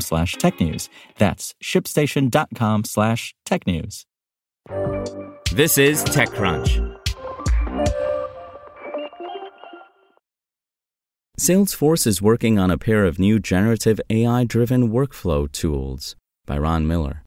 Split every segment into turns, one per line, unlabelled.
slash technews. That's shipstation.com slash technews.
This is TechCrunch.
Salesforce is working on a pair of new generative AI driven workflow tools by Ron Miller.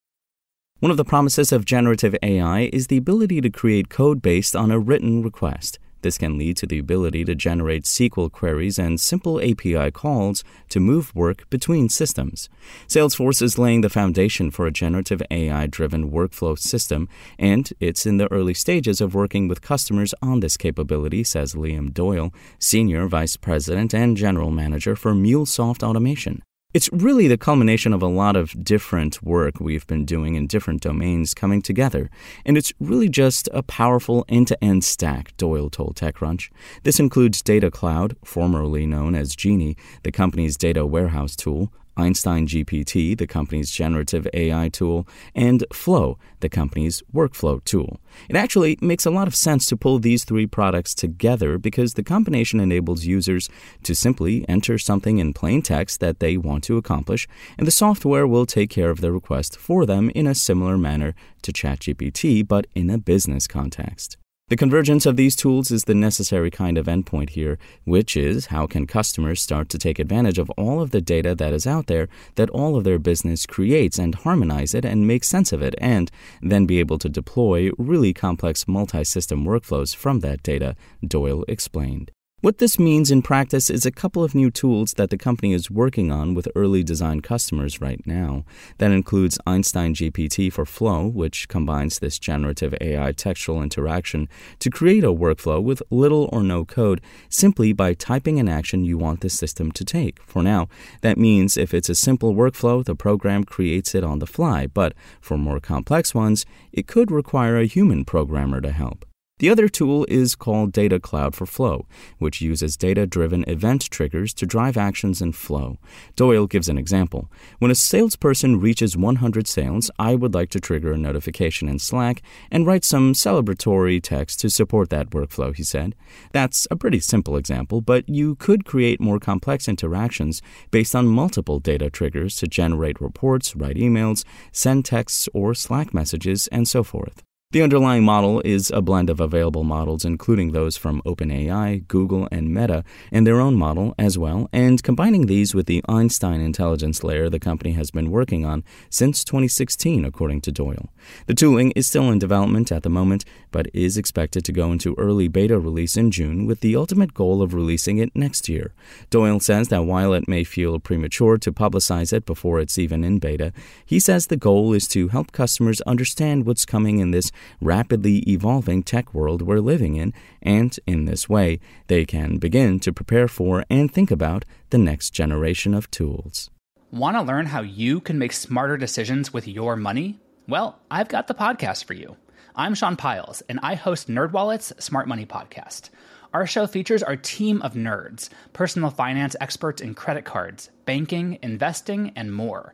One of the promises of generative AI is the ability to create code based on a written request. This can lead to the ability to generate SQL queries and simple API calls to move work between systems. Salesforce is laying the foundation for a generative AI driven workflow system, and it's in the early stages of working with customers on this capability, says Liam Doyle, Senior Vice President and General Manager for MuleSoft Automation. It's really the culmination of a lot of different work we've been doing in different domains coming together, and it's really just a powerful end to end stack, Doyle told TechCrunch. This includes Data Cloud, formerly known as Genie, the company's data warehouse tool, Einstein GPT, the company's generative AI tool, and Flow, the company's workflow tool. It actually makes a lot of sense to pull these three products together because the combination enables users to simply enter something in plain text that they want to accomplish, and the software will take care of the request for them in a similar manner to ChatGPT, but in a business context. The convergence of these tools is the necessary kind of endpoint here, which is how can customers start to take advantage of all of the data that is out there that all of their business creates and harmonize it and make sense of it, and then be able to deploy really complex multi system workflows from that data, Doyle explained. What this means in practice is a couple of new tools that the company is working on with early design customers right now. That includes Einstein GPT for Flow, which combines this generative AI textual interaction to create a workflow with little or no code simply by typing an action you want the system to take. For now, that means if it's a simple workflow, the program creates it on the fly, but for more complex ones, it could require a human programmer to help. The other tool is called Data Cloud for Flow, which uses data driven event triggers to drive actions in Flow. Doyle gives an example. When a salesperson reaches 100 sales, I would like to trigger a notification in Slack and write some celebratory text to support that workflow, he said. That's a pretty simple example, but you could create more complex interactions based on multiple data triggers to generate reports, write emails, send texts or Slack messages, and so forth. The underlying model is a blend of available models, including those from OpenAI, Google, and Meta, and their own model as well, and combining these with the Einstein intelligence layer the company has been working on since 2016, according to Doyle. The tooling is still in development at the moment, but is expected to go into early beta release in June with the ultimate goal of releasing it next year. Doyle says that while it may feel premature to publicize it before it's even in beta, he says the goal is to help customers understand what's coming in this rapidly evolving tech world we're living in, and in this way, they can begin to prepare for and think about the next generation of tools.
Want to learn how you can make smarter decisions with your money? Well, I've got the podcast for you. I'm Sean Pyles, and I host NerdWallet's Smart Money Podcast. Our show features our team of nerds, personal finance experts in credit cards, banking, investing, and more